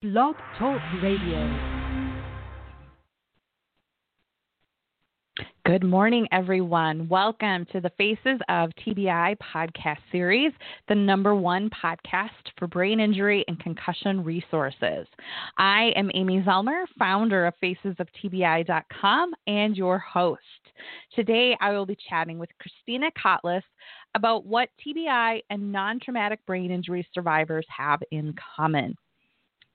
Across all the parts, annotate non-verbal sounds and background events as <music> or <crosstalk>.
Blog Talk Radio. Good morning, everyone. Welcome to the Faces of TBI podcast series, the number one podcast for brain injury and concussion resources. I am Amy Zellmer, founder of FacesOfTBI.com and your host. Today, I will be chatting with Kristina Kotlus about what TBI and non traumatic brain injury survivors have in common.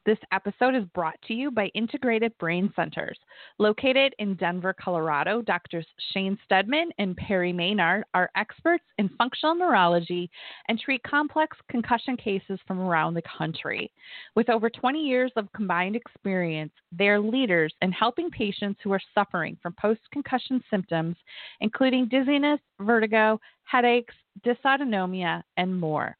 This episode is brought to you by Integrated Brain Centers. Located in Denver, Colorado, Doctors Shane Steadman and Perry Maynard are experts in functional neurology and treat complex concussion cases from around the country. With over 20 years of combined experience, they are leaders in helping patients who are suffering from post concussion symptoms, including dizziness, vertigo, headaches, dysautonomia, and more.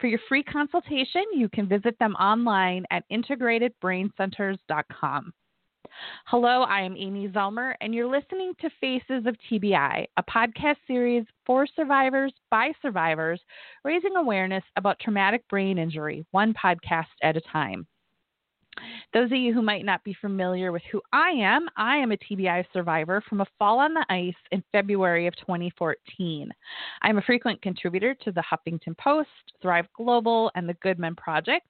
For your free consultation, you can visit them online at integratedbraincenters.com. Hello, I am Amy Zellmer, and you're listening to Faces of TBI, a podcast series for survivors by survivors, raising awareness about traumatic brain injury, one podcast at a time. Those of you who might not be familiar with who I am, I am a TBI survivor from a fall on the ice in February of 2014. I'm a frequent contributor to the Huffington Post, Thrive Global, and the Good Men Project,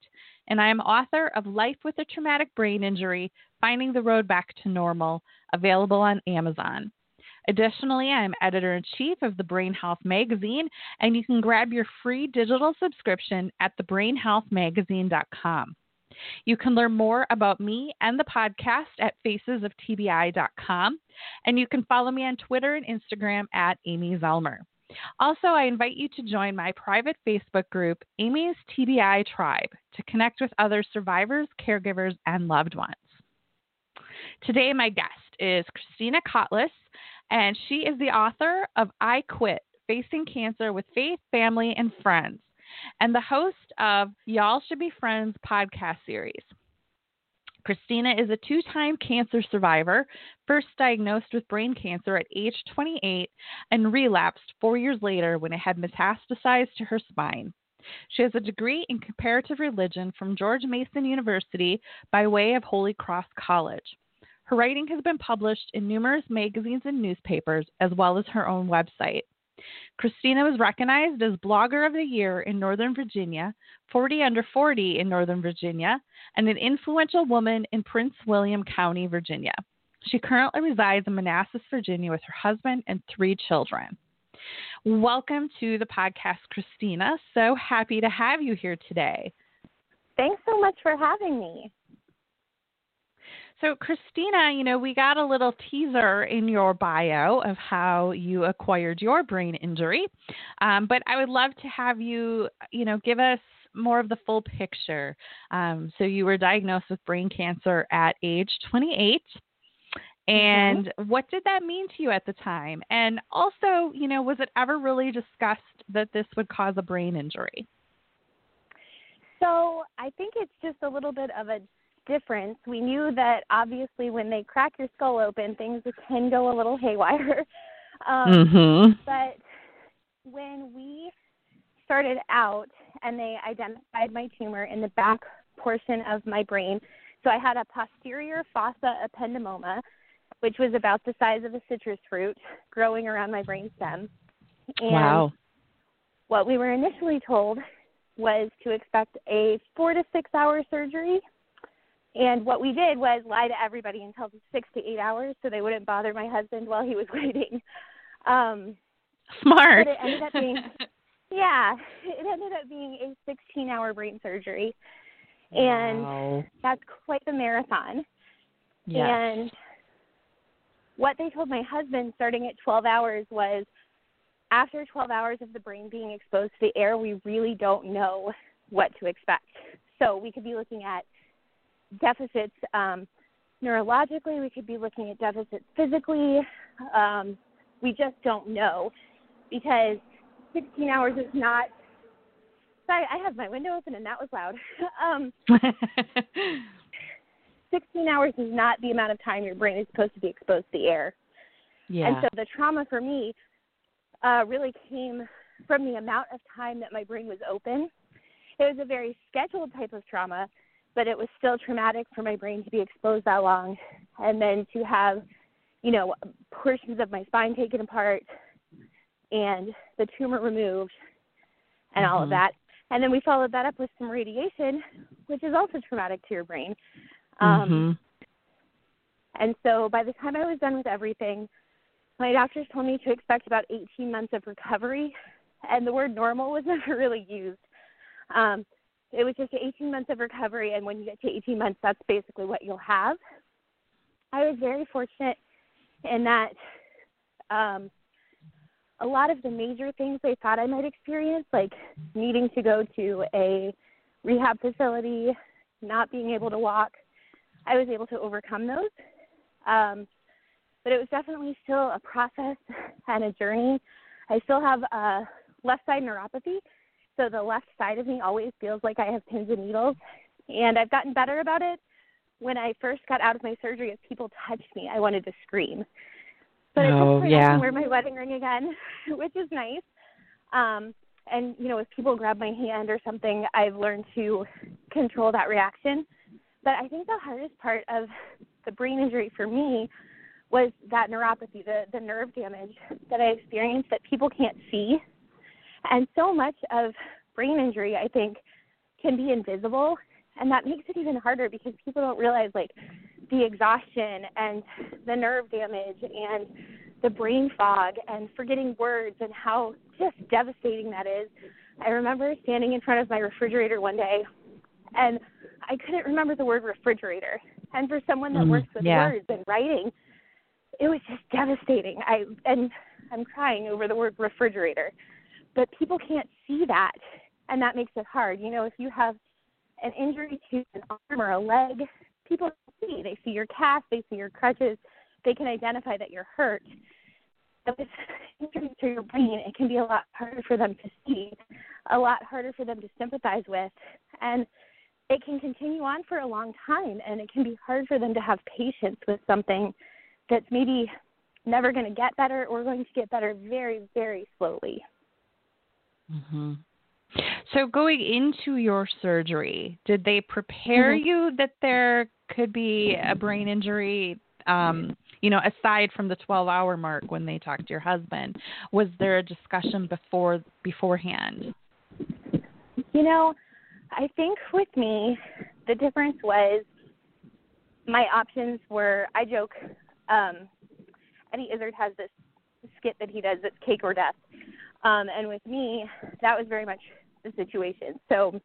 and I am author of Life with a Traumatic Brain Injury Finding the Road Back to Normal, available on Amazon. Additionally, I'm editor in chief of the Brain Health Magazine, and you can grab your free digital subscription at thebrainhealthmagazine.com. You can learn more about me and the podcast at facesoftbi.com, and you can follow me on Twitter and Instagram at Amy Zellmer. Also, I invite you to join my private Facebook group, Amy's TBI Tribe, to connect with other survivors, caregivers, and loved ones. Today, my guest is Kristina Kotlus, and she is the author of I Quit Facing Cancer with Faith, Family, and Friends and the host of Y'all Should Be Friends podcast series. Kristina is a two time cancer survivor, first diagnosed with brain cancer at age 28 and relapsed four years later when it had metastasized to her spine. She has a degree in comparative religion from George Mason University by way of Holy Cross College. Her writing has been published in numerous magazines and newspapers, as well as her own website. Kristina was recognized as Blogger of the Year in Northern Virginia, 40 Under 40 in Northern Virginia, and an influential woman in Prince William County, Virginia. She currently resides in Manassas, Virginia with her husband and three children. Welcome to the podcast, Kristina. So happy to have you here today. Thanks so much for having me. So, Kristina, you know, we got a little teaser in your bio of how you acquired your brain injury, um, but I would love to have you, you know, give us more of the full picture. Um, so, you were diagnosed with brain cancer at age 28. And mm-hmm. what did that mean to you at the time? And also, you know, was it ever really discussed that this would cause a brain injury? So I think it's just a little bit of a difference. We knew that obviously when they crack your skull open, things can go a little <laughs> haywire. Um, mm-hmm. But when we started out and they identified my tumor in the back portion of my brain, so I had a posterior fossa ependymoma, which was about the size of a citrus fruit growing around my brain stem. And wow. What we were initially told was to expect a four to six hour surgery and what we did was lie to everybody and tell them six to eight hours so they wouldn't bother my husband while he was <laughs> waiting. Um, Smart. But it ended up being, <laughs> yeah, it ended up being a 16 hour brain surgery. And wow. that's quite the marathon. Yes. And what they told my husband starting at 12 hours was after 12 hours of the brain being exposed to the air, we really don't know what to expect. So we could be looking at deficits um, neurologically. We could be looking at deficits physically. Um, we just don't know because 16 hours is not. Sorry, I have my window open and that was loud. <laughs> um, <laughs> 16 hours is not the amount of time your brain is supposed to be exposed to the air. Yeah. And so the trauma for me uh, really came from the amount of time that my brain was open. It was a very scheduled type of trauma but it was still traumatic for my brain to be exposed that long and then to have, you know, portions of my spine taken apart and the tumor removed and mm-hmm. all of mm-hmm. that. And then we followed that up with some radiation, which is also traumatic to your brain. Um, mm-hmm. And so by the time I was done with everything, my doctors told me to expect about 18 months of recovery, and the word normal was <laughs> never really used. Um, it was just 18 months of recovery, and when you get to 18 months, that's basically what you'll have. I was very fortunate in that um, a lot of the major things they thought I might experience, like needing to go to a rehab facility, not being able to walk, I was able to overcome those. Um, but it was definitely still a process <laughs> and a journey. I still have a left side neuropathy, so the left side of me always feels like I have pins and needles. And I've gotten better about it. When I first got out of my surgery, if people touched me, I wanted to scream. But oh, I yeah. wear my wedding ring again, <laughs> which is nice. Um, and you know, if people grab my hand or something, I've learned to control that reaction. But I think the hardest part of the brain injury for me was that neuropathy, the the nerve damage that I experienced that people can't see and so much of brain injury, I think, can be invisible. And that makes it even harder because people don't realize like the exhaustion and the nerve damage and the brain fog and forgetting words and how just devastating that is. I remember standing in front of my refrigerator one day and I couldn't remember the word refrigerator. And for someone that mm, works with yeah. words and writing, it was just devastating. I and I'm crying over the word refrigerator but people can't see that and that makes it hard. You know if you have an injury to an arm or a leg people see. They see your cast they see your crutches they can identify that you're hurt. But with <laughs> injuries to your brain it can be a lot harder for them to see a lot harder for them to sympathize with and it can continue on for a long time and it can be hard for them to have patience with something that's maybe never going to get better or going to get better very very slowly Mm-hmm. So, going into your surgery, did they prepare mm-hmm. you that there could be a brain injury? Um, you know, aside from the 12-hour mark when they talked to your husband, was there a discussion before beforehand? You know, I think with me, the difference was my options were. I joke. Um, Eddie Izzard has this skit that he does that's cake or death um, and with me, that was very much the situation. So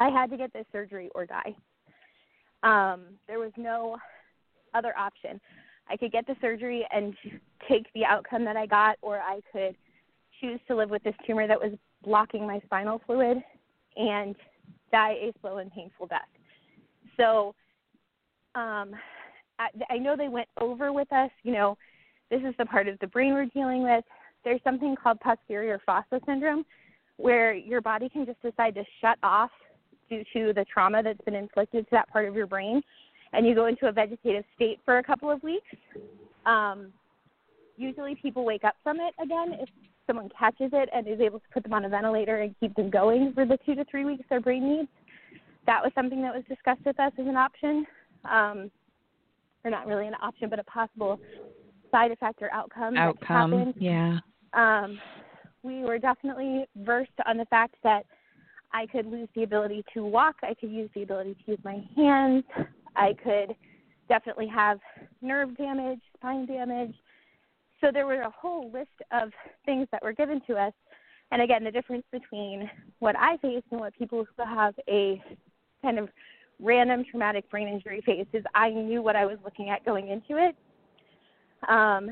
I had to get this surgery or die. Um, there was no other option. I could get the surgery and take the outcome that I got, or I could choose to live with this tumor that was blocking my spinal fluid and die a slow and painful death. So um, I, I know they went over with us, you know, this is the part of the brain we're dealing with there's something called posterior fossa syndrome where your body can just decide to shut off due to the trauma that's been inflicted to that part of your brain and you go into a vegetative state for a couple of weeks. Um, usually people wake up from it again if someone catches it and is able to put them on a ventilator and keep them going for the two to three weeks their brain needs. That was something that was discussed with us as an option um, or not really an option but a possible side effect or outcome outcome yeah um, we were definitely versed on the fact that I could lose the ability to walk, I could use the ability to use my hands, I could definitely have nerve damage, spine damage. So there were a whole list of things that were given to us. And again, the difference between what I faced and what people who have a kind of random traumatic brain injury face is I knew what I was looking at going into it um,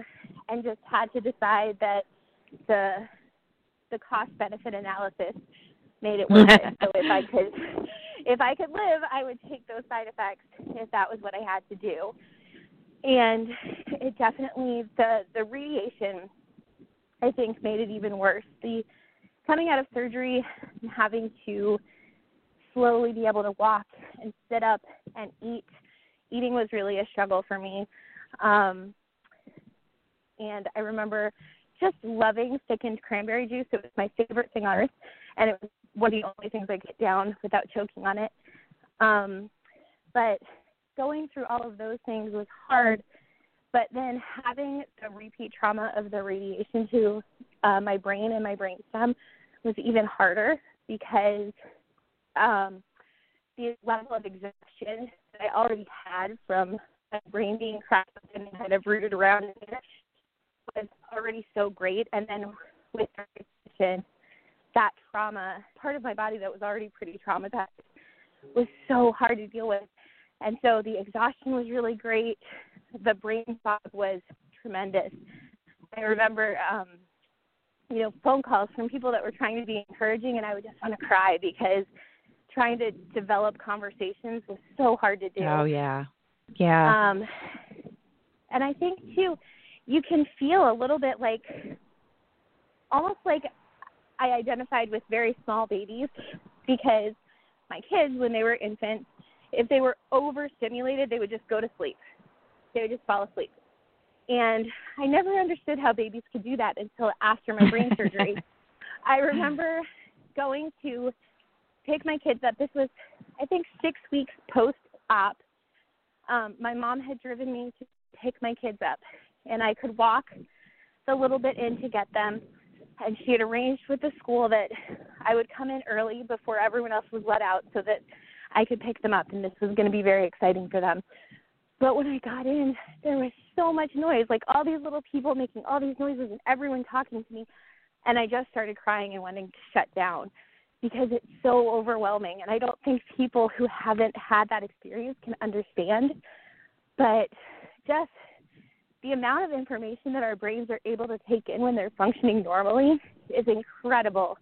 and just had to decide that the the cost benefit analysis made it worth it. So if I could <laughs> if I could live, I would take those side effects if that was what I had to do. And it definitely the the radiation I think made it even worse. The coming out of surgery and having to slowly be able to walk and sit up and eat. Eating was really a struggle for me. Um, and I remember just loving thickened cranberry juice. It was my favorite thing on earth, and it was one of the only things I get down without choking on it. Um, but going through all of those things was hard. But then having the repeat trauma of the radiation to uh, my brain and my brain stem was even harder because um, the level of exhaustion that I already had from my brain being cracked and kind of rooted around in there was already so great. And then with that trauma, part of my body that was already pretty traumatized, was so hard to deal with. And so the exhaustion was really great. The brain fog was tremendous. I remember, um, you know, phone calls from people that were trying to be encouraging, and I would just want to cry because trying to develop conversations was so hard to do. Oh yeah, yeah. Um, and I think too, you can feel a little bit like, almost like I identified with very small babies because my kids, when they were infants, if they were overstimulated, they would just go to sleep. They would just fall asleep. And I never understood how babies could do that until after my brain surgery. <laughs> I remember going to pick my kids up. This was, I think, six weeks post op. Um, my mom had driven me to pick my kids up, and I could walk the little bit in to get them and she had arranged with the school that I would come in early before everyone else was let out so that I could pick them up and this was going to be very exciting for them. But when I got in, there was so much noise, like all these little people making all these noises and everyone talking to me, and I just started crying and wanting to shut down because it's so overwhelming and I don't think people who haven't had that experience can understand. But just the amount of information that our brains are able to take in when they're functioning normally is incredible.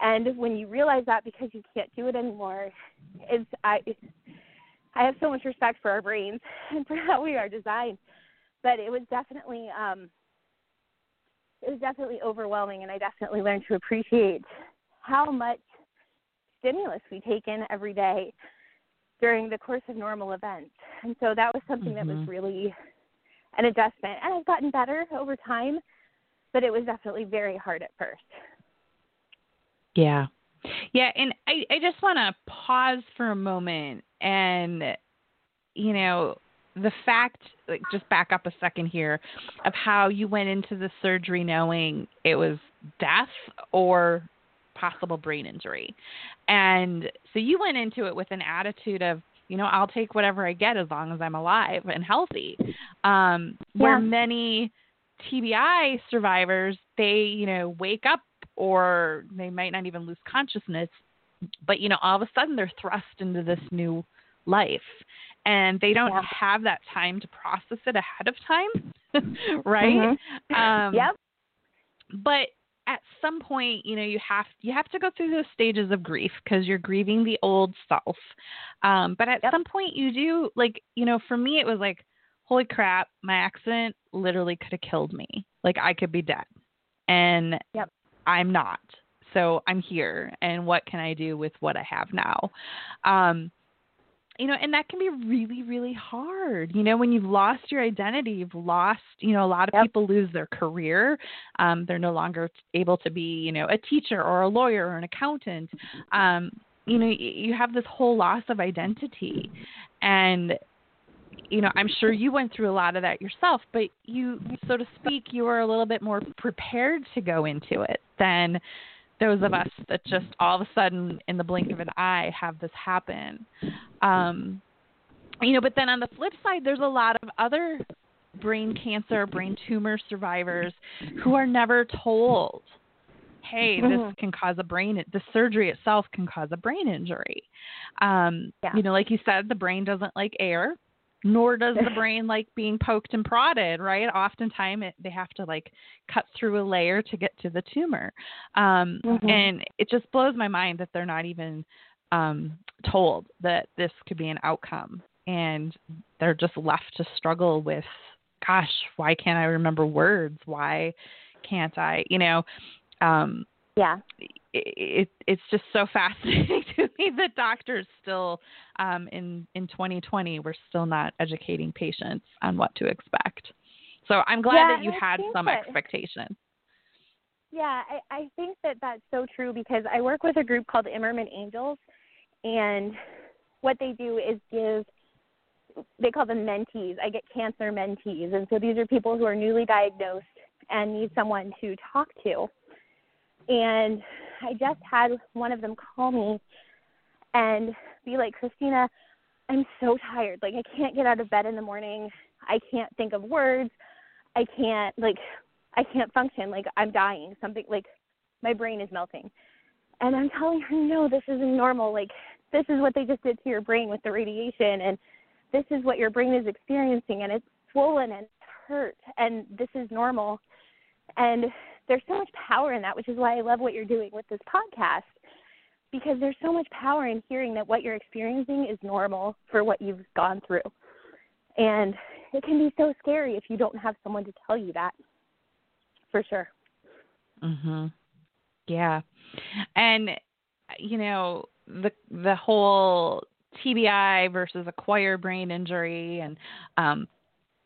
And when you realize that because you can't do it anymore, it's I I have so much respect for our brains <laughs> and for how we are designed. But it was definitely um it was definitely overwhelming and I definitely learned to appreciate how much stimulus we take in every day during the course of normal events. And so that was something mm-hmm. that was mm-hmm. really an adjustment. And I've gotten better over time, but it was definitely very hard at first. Yeah. Yeah, and I, I just want to pause for a moment and, you know, the fact, like, just back up a second here, of how you went into the surgery knowing it was death or possible brain injury. And so you went into it with an attitude of, you know, I'll take whatever I get as long as I'm alive and healthy. Um, yeah. Where many TBI survivors, they, you know, wake up or they might not even lose consciousness, but, you know, all of a sudden they're thrust into this new life and they don't yeah. have that time to process it ahead of time, <laughs> right? Mm-hmm. Um, yep. But at some point, you know, you have you have to go through those stages of grief because you're grieving the old self. Um, but at yep. some point, you do like, you know, for me, it was like, holy crap, my accident literally could have killed me. Like I could be dead, and yep. I'm not. So I'm here, and what can I do with what I have now? Um, you know, and that can be really, really hard. You know, when you've lost your identity, you've lost, you know, a lot of yep. people lose their career. Um, they're no longer able to be, you know, a teacher or a lawyer or an accountant. Um, you know, you have this whole loss of identity. And, you know, I'm sure you went through a lot of that yourself, but you, so to speak, you were a little bit more prepared to go into it than those of us that just all of a sudden in the blink of an eye have this happen. Um, you know, but then on the flip side, there's a lot of other brain cancer, brain tumor survivors who are never told, hey, this mm-hmm. can cause a brain, the surgery itself can cause a brain injury. Um, yeah. You know, like you said, the brain doesn't like air nor does the <laughs> brain like being poked and prodded right? Oftentimes it, they have to like cut through a layer to get to the tumor. Um, mm-hmm. and it just blows my mind that they're not even um, told that this could be an outcome. And they're just left to struggle with gosh why can't i remember words? Why can't i you know um, yeah it, it's just so <laughs> fascinating to me that doctors still um, in in 2020 we're still not educating patients on what to expect so i'm glad yeah, that you had some that, expectation yeah I, I think that that's so true because i work with a group called Imerman Angels and what they do is give they call them mentees. I get cancer mentees, and so these are people who are newly diagnosed and need someone to talk to. And I just had one of them call me and be like, Kristina, I'm so tired. Like I can't get out of bed in the morning. I can't think of words. I can't like I can't function. Like I'm dying. Something like my brain is melting. And I'm telling her, no, this isn't normal. Like this is what they just did to your brain with the radiation and this is what your brain is experiencing and it's swollen and hurt and this is normal. And there's so much power in that, which is why I love what you're doing with this podcast because there's so much power in hearing that what you're experiencing is normal for what you've gone through. And it can be so scary if you don't have someone to tell you that. For sure. Mhm. Yeah. And you know, the the whole TBI versus acquired brain injury and um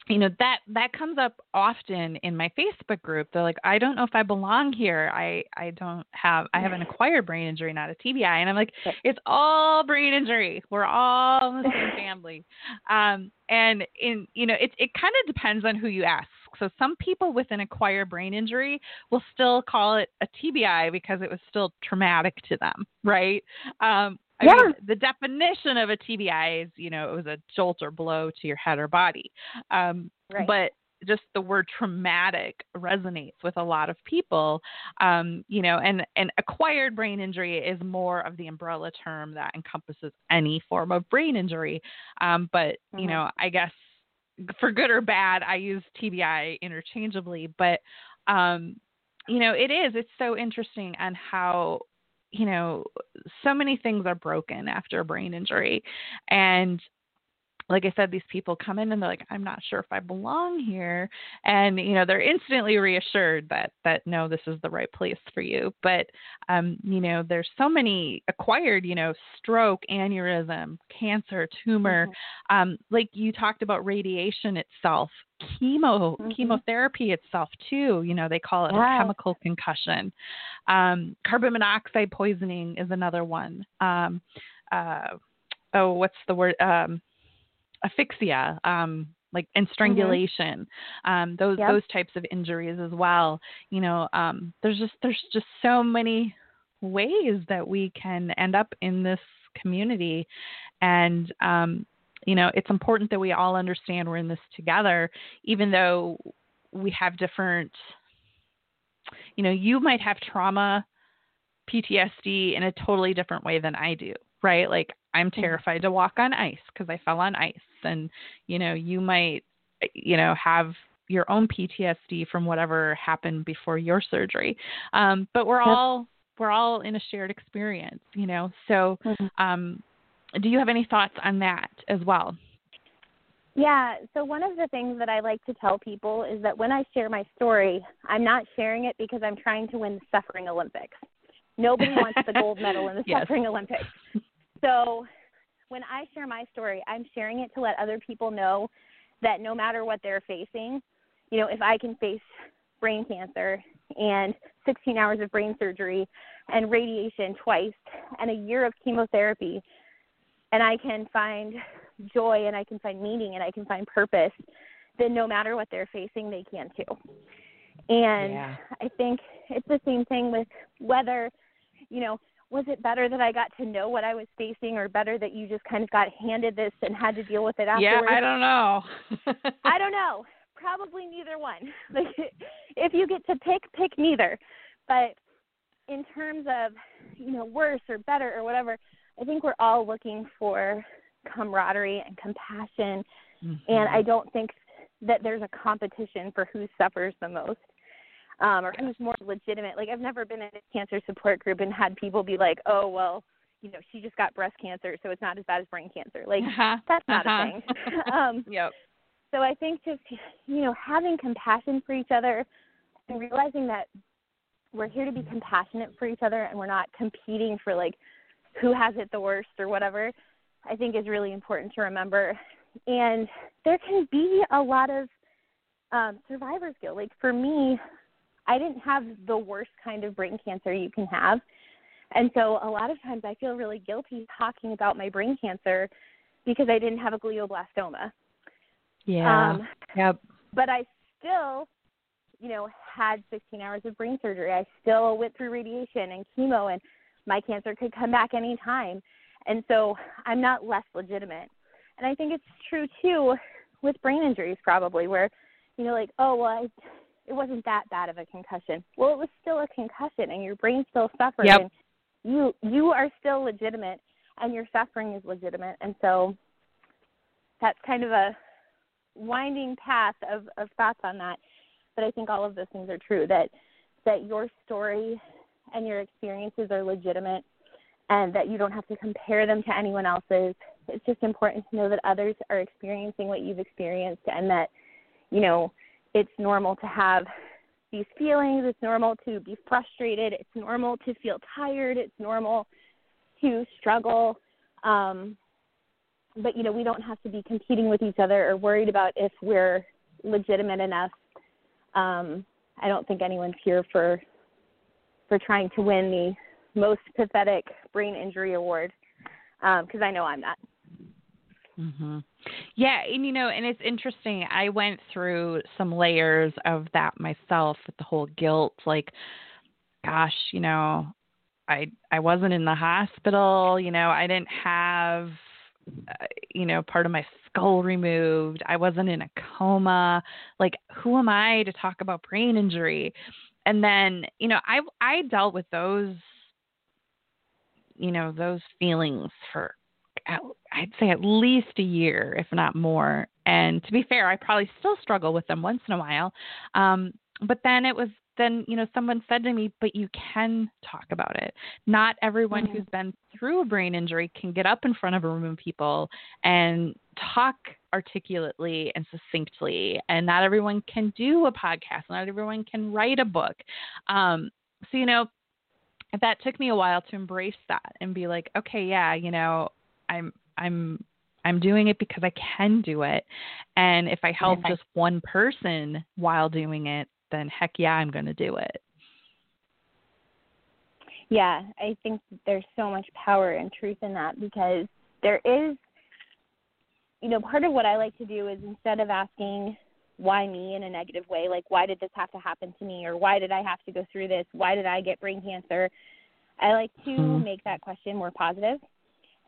you know that that comes up often in my facebook group. They're like i don't know if i belong here. I i don't have i have an acquired brain injury not a tbi and i'm like it's all brain injury. We're all in the <laughs> same family. Um and in you know it it kind of depends on who you ask. So some people with an acquired brain injury will still call it a tbi because it was still traumatic to them right? Um I yeah. mean, the definition of a TBI is, you know, it was a jolt or blow to your head or body. Um, right. But just the word traumatic resonates with a lot of people, um, you know, and, and acquired brain injury is more of the umbrella term that encompasses any form of brain injury. Um, but, mm-hmm. you know, I guess for good or bad, I use TBI interchangeably, but, um, you know, it is, it's so interesting on how you know, so many things are broken after a brain injury. And like I said, these people come in and they're like, I'm not sure if I belong here. And, you know, they're instantly reassured that, that no, this is the right place for you. But, um, you know, there's so many acquired, you know, stroke, aneurysm, cancer, tumor. Mm-hmm. Um, like you talked about radiation itself, chemo, mm-hmm. chemotherapy itself too. You know, they call it wow. a chemical concussion. Um, carbon monoxide poisoning is another one. Um, uh, oh, what's the word? Um, asphyxia, um, like and mm-hmm. strangulation, mm-hmm. um, those yep. those types of injuries as well. You know, um, there's just there's just so many ways that we can end up in this community, and um, you know, it's important that we all understand we're in this together, even though we have different. You know, you might have trauma, PTSD in a totally different way than I do, right? Like I'm mm-hmm. terrified to walk on ice because I fell on ice. And, you know, you might, you know, have your own PTSD from whatever happened before your surgery. Um, but we're yep. all, we're all in a shared experience, you know? So, mm-hmm. um, do you have any thoughts on that as well? Yeah, so one of the things that I like to tell people is that when I share my story, I'm not sharing it because I'm trying to win the suffering Olympics. Nobody wants the gold medal in the <laughs> yes. suffering Olympics. So when I share my story, I'm sharing it to let other people know that no matter what they're facing, you know, if I can face brain cancer and 16 hours of brain surgery and radiation twice and a year of chemotherapy, and I can find joy and I can find meaning and I can find purpose, then no matter what they're facing, they can too. And yeah. I think it's the same thing with whether, you know, was it better that I got to know what I was facing or better that you just kind of got handed this and had to deal with it afterwards? Yeah, I don't know. I don't know. Probably neither one. <laughs> Like if you get to pick, pick neither. But in terms of, you know, worse or better or whatever, I think we're all looking for camaraderie and compassion mm-hmm. and I don't think that there's a competition for who suffers the most um, or who's more legitimate. Like I've never been in a cancer support group and had people be like, "Oh, well, you know, she just got breast cancer, so it's not as bad as brain cancer." Like <laughs> uh-huh. that's not uh-huh. a thing. <laughs> um, yep. So I think just you know having compassion for each other and realizing that we're here to be compassionate for each other and we're not competing for like who has it the worst or whatever. I think is really important to remember. And there can be a lot of um, survivor's guilt. Like for me, I didn't have the worst kind of brain cancer you can have. And so a lot of times I feel really guilty talking about my brain cancer because I didn't have a glioblastoma. Yeah. Um, yep. But I still, you know, had 16 hours of brain surgery. I still went through radiation and chemo, and my cancer could come back any time. And so I'm not less legitimate. And I think it's true too with brain injuries, probably, where, you know, like, oh, well, I, it wasn't that bad of a concussion. Well, it was still a concussion, and your brain still suffered. Yep. And you you are still legitimate, and your suffering is legitimate. And so that's kind of a winding path of, of thoughts on that. But I think all of those things are true. That that your story and your experiences are legitimate and that you don't have to compare them to anyone else's. It's just important to know that others are experiencing what you've experienced and that, you know, it's normal to have these feelings. It's normal to be frustrated. It's normal to feel tired. It's normal to struggle. Um, but, you know, we don't have to be competing with each other or worried about if we're legitimate enough. Um, I don't think anyone's here for for trying to win the most pathetic brain injury award because um, I know I'm not. Mhm. Yeah, and you know, and it's interesting. I went through some layers of that myself with the whole guilt like gosh, you know, I I wasn't in the hospital, you know, I didn't have uh, you know, part of my skull removed. I wasn't in a coma. Like who am I to talk about brain injury? and then you know i i dealt with those you know those feelings for i'd say at least a year if not more. And to be fair i probably still struggle with them once in a while. Um but then it was then you know someone said to me but you can talk about it. Not everyone mm-hmm. who's been through a brain injury can get up in front of a room of people and talk articulately and succinctly. And not everyone can do a podcast. Not everyone can write a book. Um, so you know that took me a while to embrace that and be like okay yeah you know i'm i'm I'm doing it because I can do it. And if I help just one person while doing it, then heck yeah, I'm going to do it. Yeah, I think there's so much power and truth in that because there is, you know, part of what I like to do is instead of asking why me in a negative way, like why did this have to happen to me or why did I have to go through this? Why did I get brain cancer? I like to mm-hmm. make that question more positive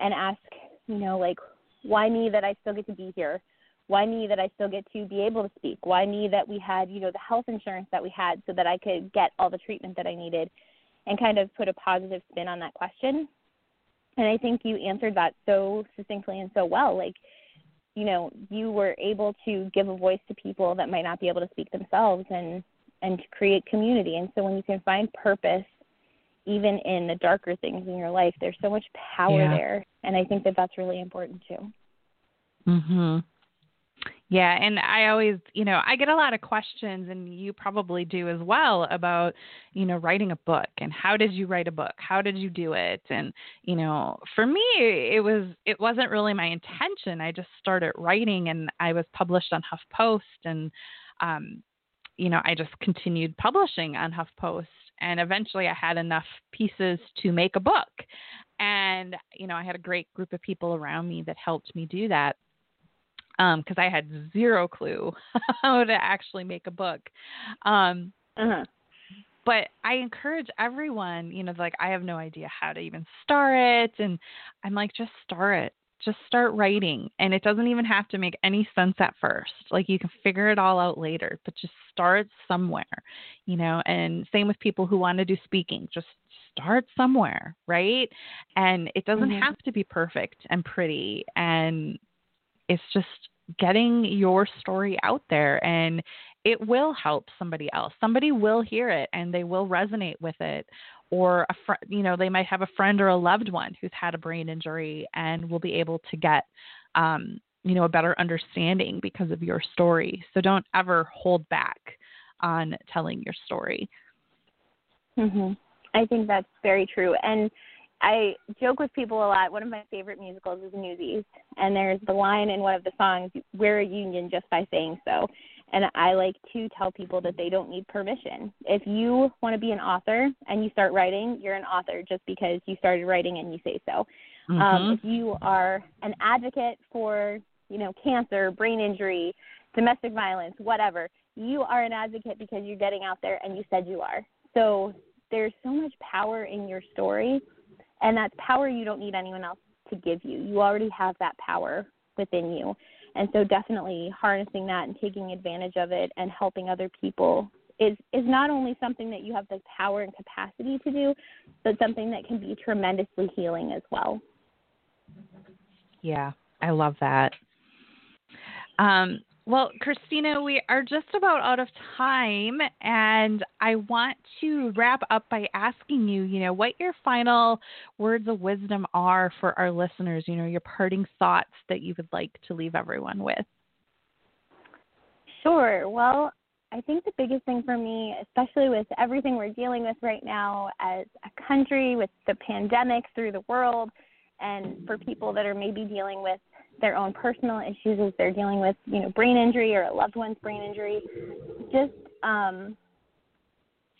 and ask, you know, like why me that I still get to be here? why me that I still get to be able to speak? Why me that we had, you know, the health insurance that we had so that I could get all the treatment that I needed and kind of put a positive spin on that question. And I think you answered that so succinctly and so well. Like, you know, you were able to give a voice to people that might not be able to speak themselves and and to create community. And so when you can find purpose even in the darker things in your life, there's so much power yeah. there. And I think that that's really important too. Mhm. Yeah, and I always, you know, I get a lot of questions and you probably do as well about, you know, writing a book and how did you write a book? How did you do it? And, you know, for me it was it wasn't really my intention. I just started writing and I was published on HuffPost and um you know, I just continued publishing on HuffPost and eventually I had enough pieces to make a book. And, you know, I had a great group of people around me that helped me do that because um, I had zero clue <laughs> how to actually make a book. Um, uh-huh. But I encourage everyone, you know, like I have no idea how to even start it, and I'm like, just start it. Just start writing, and it doesn't even have to make any sense at first. Like you can figure it all out later, but just start somewhere, you know. And same with people who want to do speaking. Just start somewhere, right? And it doesn't mm-hmm. have to be perfect and pretty and it's just getting your story out there and it will help somebody else. Somebody will hear it and they will resonate with it or a fr- you know they might have a friend or a loved one who's had a brain injury and will be able to get um, you know a better understanding because of your story. So don't ever hold back on telling your story. Mm-hmm. I think that's very true. And I joke with people a lot. One of my favorite musicals is Newsies, and there's the line in one of the songs, "We're a union just by saying so," And I like to tell people that they don't need permission. If you want to be an author and you start writing, you're an author just because you started writing and you say so. Um, Mm-hmm. Um, if you are an advocate for, you know, cancer, brain injury, domestic violence, whatever, you are an advocate because you're getting out there and you said you are. So there's so much power in your story, and that's power you don't need anyone else to give you. You already have that power within you. And so definitely harnessing that and taking advantage of it and helping other people is is not only something that you have the power and capacity to do, but something that can be tremendously healing as well. Yeah, I love that. Um, well, Kristina, we are just about out of time, and I want to wrap up by asking you, you know, what your final words of wisdom are for our listeners, you know, your parting thoughts that you would like to leave everyone with. Sure. Well, I think the biggest thing for me, especially with everything we're dealing with right now as a country, with the pandemic through the world, and for people that are maybe dealing with their own personal issues as they're dealing with, you know, brain injury or a loved one's brain injury, just um,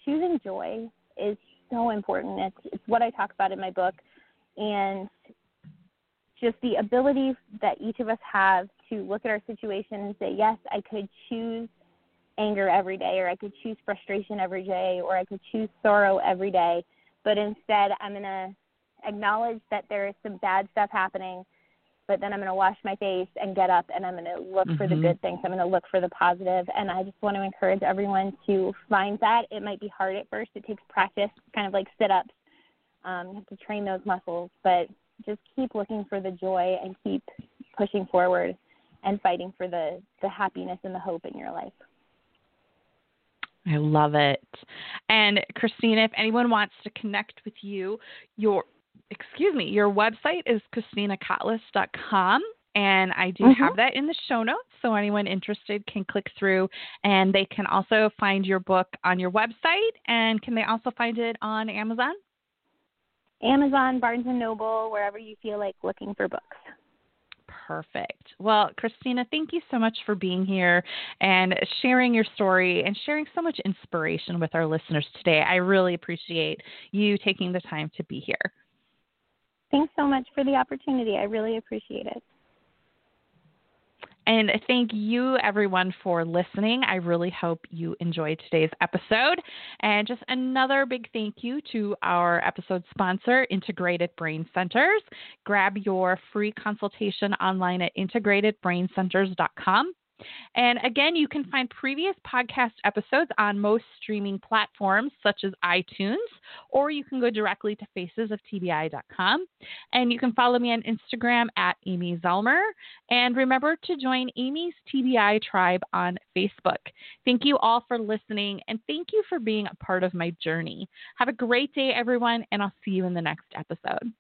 choosing joy is so important. It's, it's what I talk about in my book, and just the ability that each of us have to look at our situation and say, yes, I could choose anger every day, or I could choose frustration every day, or I could choose sorrow every day, but instead I'm going to acknowledge that there is some bad stuff happening but then I'm going to wash my face and get up and I'm going to look mm-hmm. for the Mm-hmm. good things. I'm going to look for the positive. And I just want to encourage everyone to find that. It might be hard at first. It takes practice, kind of like sit ups. Um, you have to train those muscles, but just keep looking for the joy and keep pushing forward and fighting for the, the happiness and the hope in your life. I love it. And Kristina, if anyone wants to connect with you, your excuse me, your website is kristinakotlus.com. And I do Mhm. have that in the show notes, so anyone interested can click through. And they can also find your book on your website. And can they also find it on Amazon? Amazon, Barnes and Noble, wherever you feel like looking for books. Perfect. Well, Kristina, thank you so much for being here and sharing your story and sharing so much inspiration with our listeners today. I really appreciate you taking the time to be here. Thanks so much for the opportunity. I really appreciate it. And thank you, everyone, for listening. I really hope you enjoyed today's episode. And just another big thank you to our episode sponsor, Integrated Brain Centers. Grab your free consultation online at integratedbraincenters.com. And again, you can find previous podcast episodes on most streaming platforms such as iTunes, or you can go directly to facesoftbi.com. And you can follow me on Instagram at Amy Zellmer. And remember to join Amy's TBI tribe on Facebook. Thank you all for listening, and thank you for being a part of my journey. Have a great day, everyone, and I'll see you in the next episode.